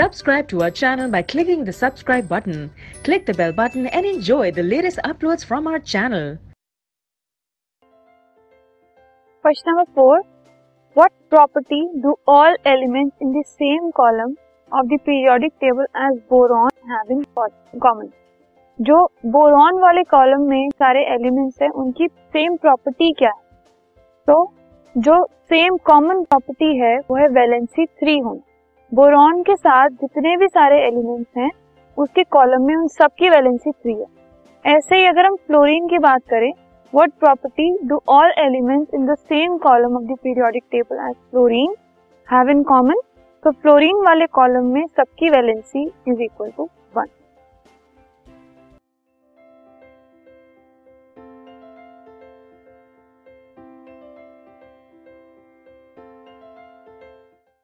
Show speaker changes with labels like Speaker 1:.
Speaker 1: Subscribe to our channel by clicking the subscribe button. Click the bell button and enjoy the latest uploads from our channel.
Speaker 2: Question number 4. What property do all elements in the same column of the periodic table as boron have in common? जो boron वाले column में सारे elements हैं उनकी same property क्या है तो जो सेम कॉमन प्रॉपर्टी है वो है वैलेंसी थ्री होना बोरॉन के साथ जितने भी सारे एलिमेंट्स हैं, उसके कॉलम में उन सब की वैलेंसी थ्री है। ऐसे ही अगर हम फ्लोरीन की बात करें what property do all elements in the same column of the periodic table as fluorine have in common तो फ्लोरीन वाले कॉलम में सबकी वैलेंसी इज़ इक्वल टू